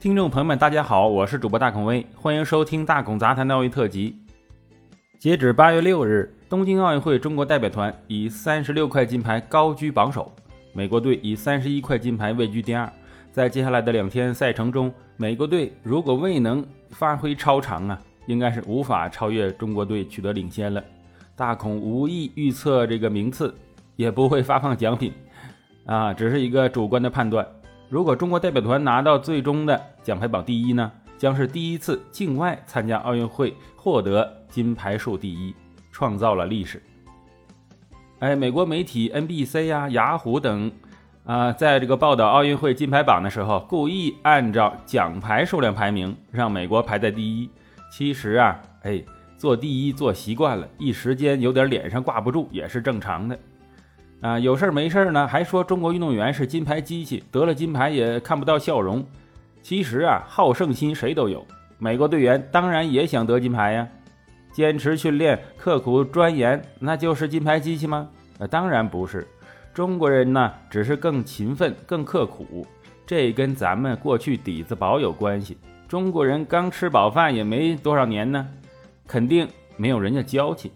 听众朋友们，大家好，我是主播大孔威，欢迎收听大孔杂谈的奥运特辑。截止八月六日，东京奥运会中国代表团以三十六块金牌高居榜首，美国队以三十一块金牌位居第二。在接下来的两天赛程中，美国队如果未能发挥超常啊，应该是无法超越中国队取得领先了。大孔无意预测这个名次，也不会发放奖品，啊，只是一个主观的判断。如果中国代表团拿到最终的奖牌榜第一呢，将是第一次境外参加奥运会获得金牌数第一，创造了历史。哎，美国媒体 NBC 呀、雅虎等啊，在这个报道奥运会金牌榜的时候，故意按照奖牌数量排名，让美国排在第一。其实啊，哎，做第一做习惯了，一时间有点脸上挂不住，也是正常的。啊，有事儿没事儿呢，还说中国运动员是金牌机器，得了金牌也看不到笑容。其实啊，好胜心谁都有，美国队员当然也想得金牌呀。坚持训练，刻苦钻研，那就是金牌机器吗？呃，当然不是。中国人呢，只是更勤奋、更刻苦，这跟咱们过去底子薄有关系。中国人刚吃饱饭也没多少年呢，肯定没有人家娇气。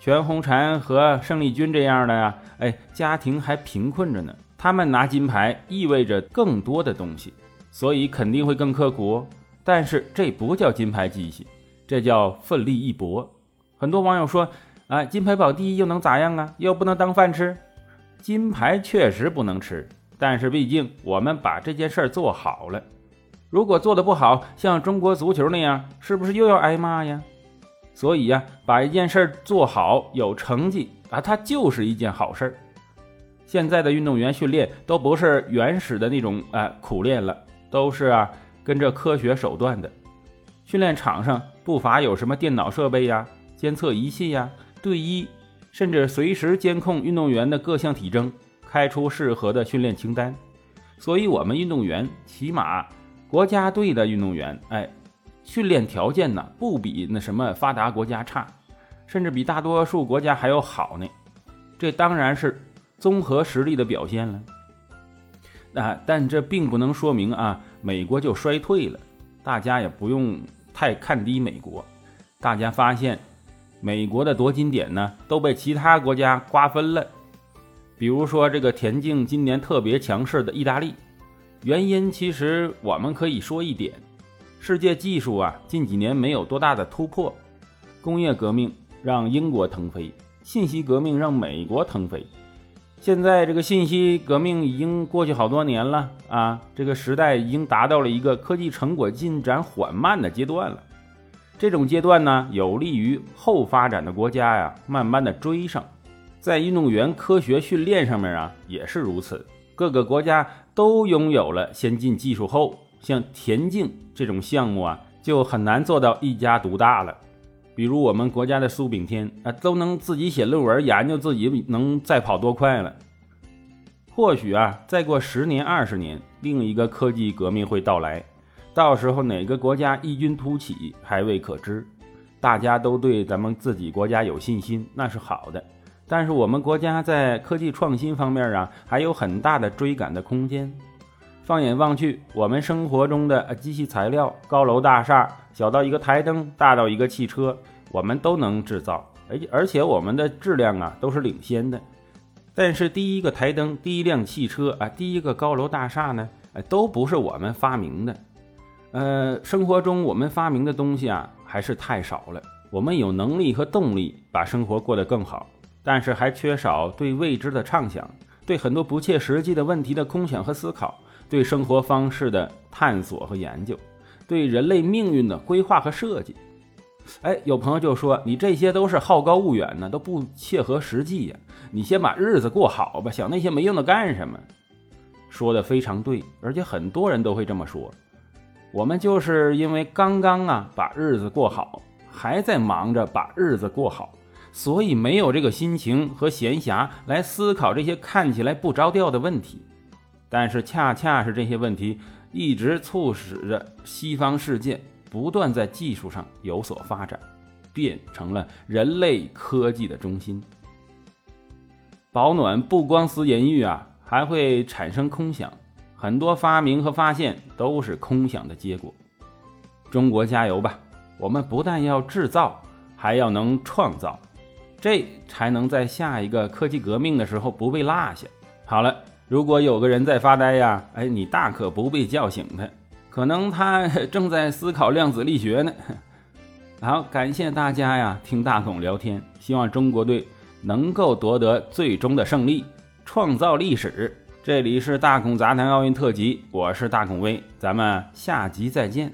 全红婵和胜利军这样的呀，哎，家庭还贫困着呢。他们拿金牌意味着更多的东西，所以肯定会更刻苦。但是这不叫金牌机器，这叫奋力一搏。很多网友说，啊，金牌榜第一又能咋样啊？又不能当饭吃。金牌确实不能吃，但是毕竟我们把这件事儿做好了。如果做的不好，像中国足球那样，是不是又要挨骂呀？所以呀，把一件事做好有成绩啊，它就是一件好事儿。现在的运动员训练都不是原始的那种啊苦练了，都是啊跟着科学手段的。训练场上不乏有什么电脑设备呀、监测仪器呀、队医，甚至随时监控运动员的各项体征，开出适合的训练清单。所以，我们运动员起码国家队的运动员，哎。训练条件呢，不比那什么发达国家差，甚至比大多数国家还要好呢。这当然是综合实力的表现了。啊，但这并不能说明啊，美国就衰退了。大家也不用太看低美国。大家发现，美国的夺金点呢，都被其他国家瓜分了。比如说这个田径今年特别强势的意大利，原因其实我们可以说一点。世界技术啊，近几年没有多大的突破。工业革命让英国腾飞，信息革命让美国腾飞。现在这个信息革命已经过去好多年了啊，这个时代已经达到了一个科技成果进展缓慢的阶段了。这种阶段呢，有利于后发展的国家呀，慢慢的追上。在运动员科学训练上面啊，也是如此。各个国家都拥有了先进技术后。像田径这种项目啊，就很难做到一家独大了。比如我们国家的苏炳添啊，都能自己写论文，研究自己能再跑多快了。或许啊，再过十年、二十年，另一个科技革命会到来，到时候哪个国家异军突起还未可知。大家都对咱们自己国家有信心，那是好的。但是我们国家在科技创新方面啊，还有很大的追赶的空间。放眼望去，我们生活中的呃机器材料，高楼大厦，小到一个台灯，大到一个汽车，我们都能制造，而而且我们的质量啊都是领先的。但是第一个台灯，第一辆汽车啊，第一个高楼大厦呢，哎，都不是我们发明的。呃，生活中我们发明的东西啊，还是太少了。我们有能力和动力把生活过得更好，但是还缺少对未知的畅想，对很多不切实际的问题的空想和思考。对生活方式的探索和研究，对人类命运的规划和设计。哎，有朋友就说你这些都是好高骛远呢，都不切合实际呀。你先把日子过好吧，想那些没用的干什么？说的非常对，而且很多人都会这么说。我们就是因为刚刚啊把日子过好，还在忙着把日子过好，所以没有这个心情和闲暇来思考这些看起来不着调的问题。但是，恰恰是这些问题一直促使着西方世界不断在技术上有所发展，变成了人类科技的中心。保暖不光思淫欲啊，还会产生空想，很多发明和发现都是空想的结果。中国加油吧！我们不但要制造，还要能创造，这才能在下一个科技革命的时候不被落下。好了，如果有个人在发呆呀，哎，你大可不必叫醒他，可能他正在思考量子力学呢。好，感谢大家呀，听大孔聊天，希望中国队能够夺得最终的胜利，创造历史。这里是大孔杂谈奥运特辑，我是大孔威，咱们下集再见。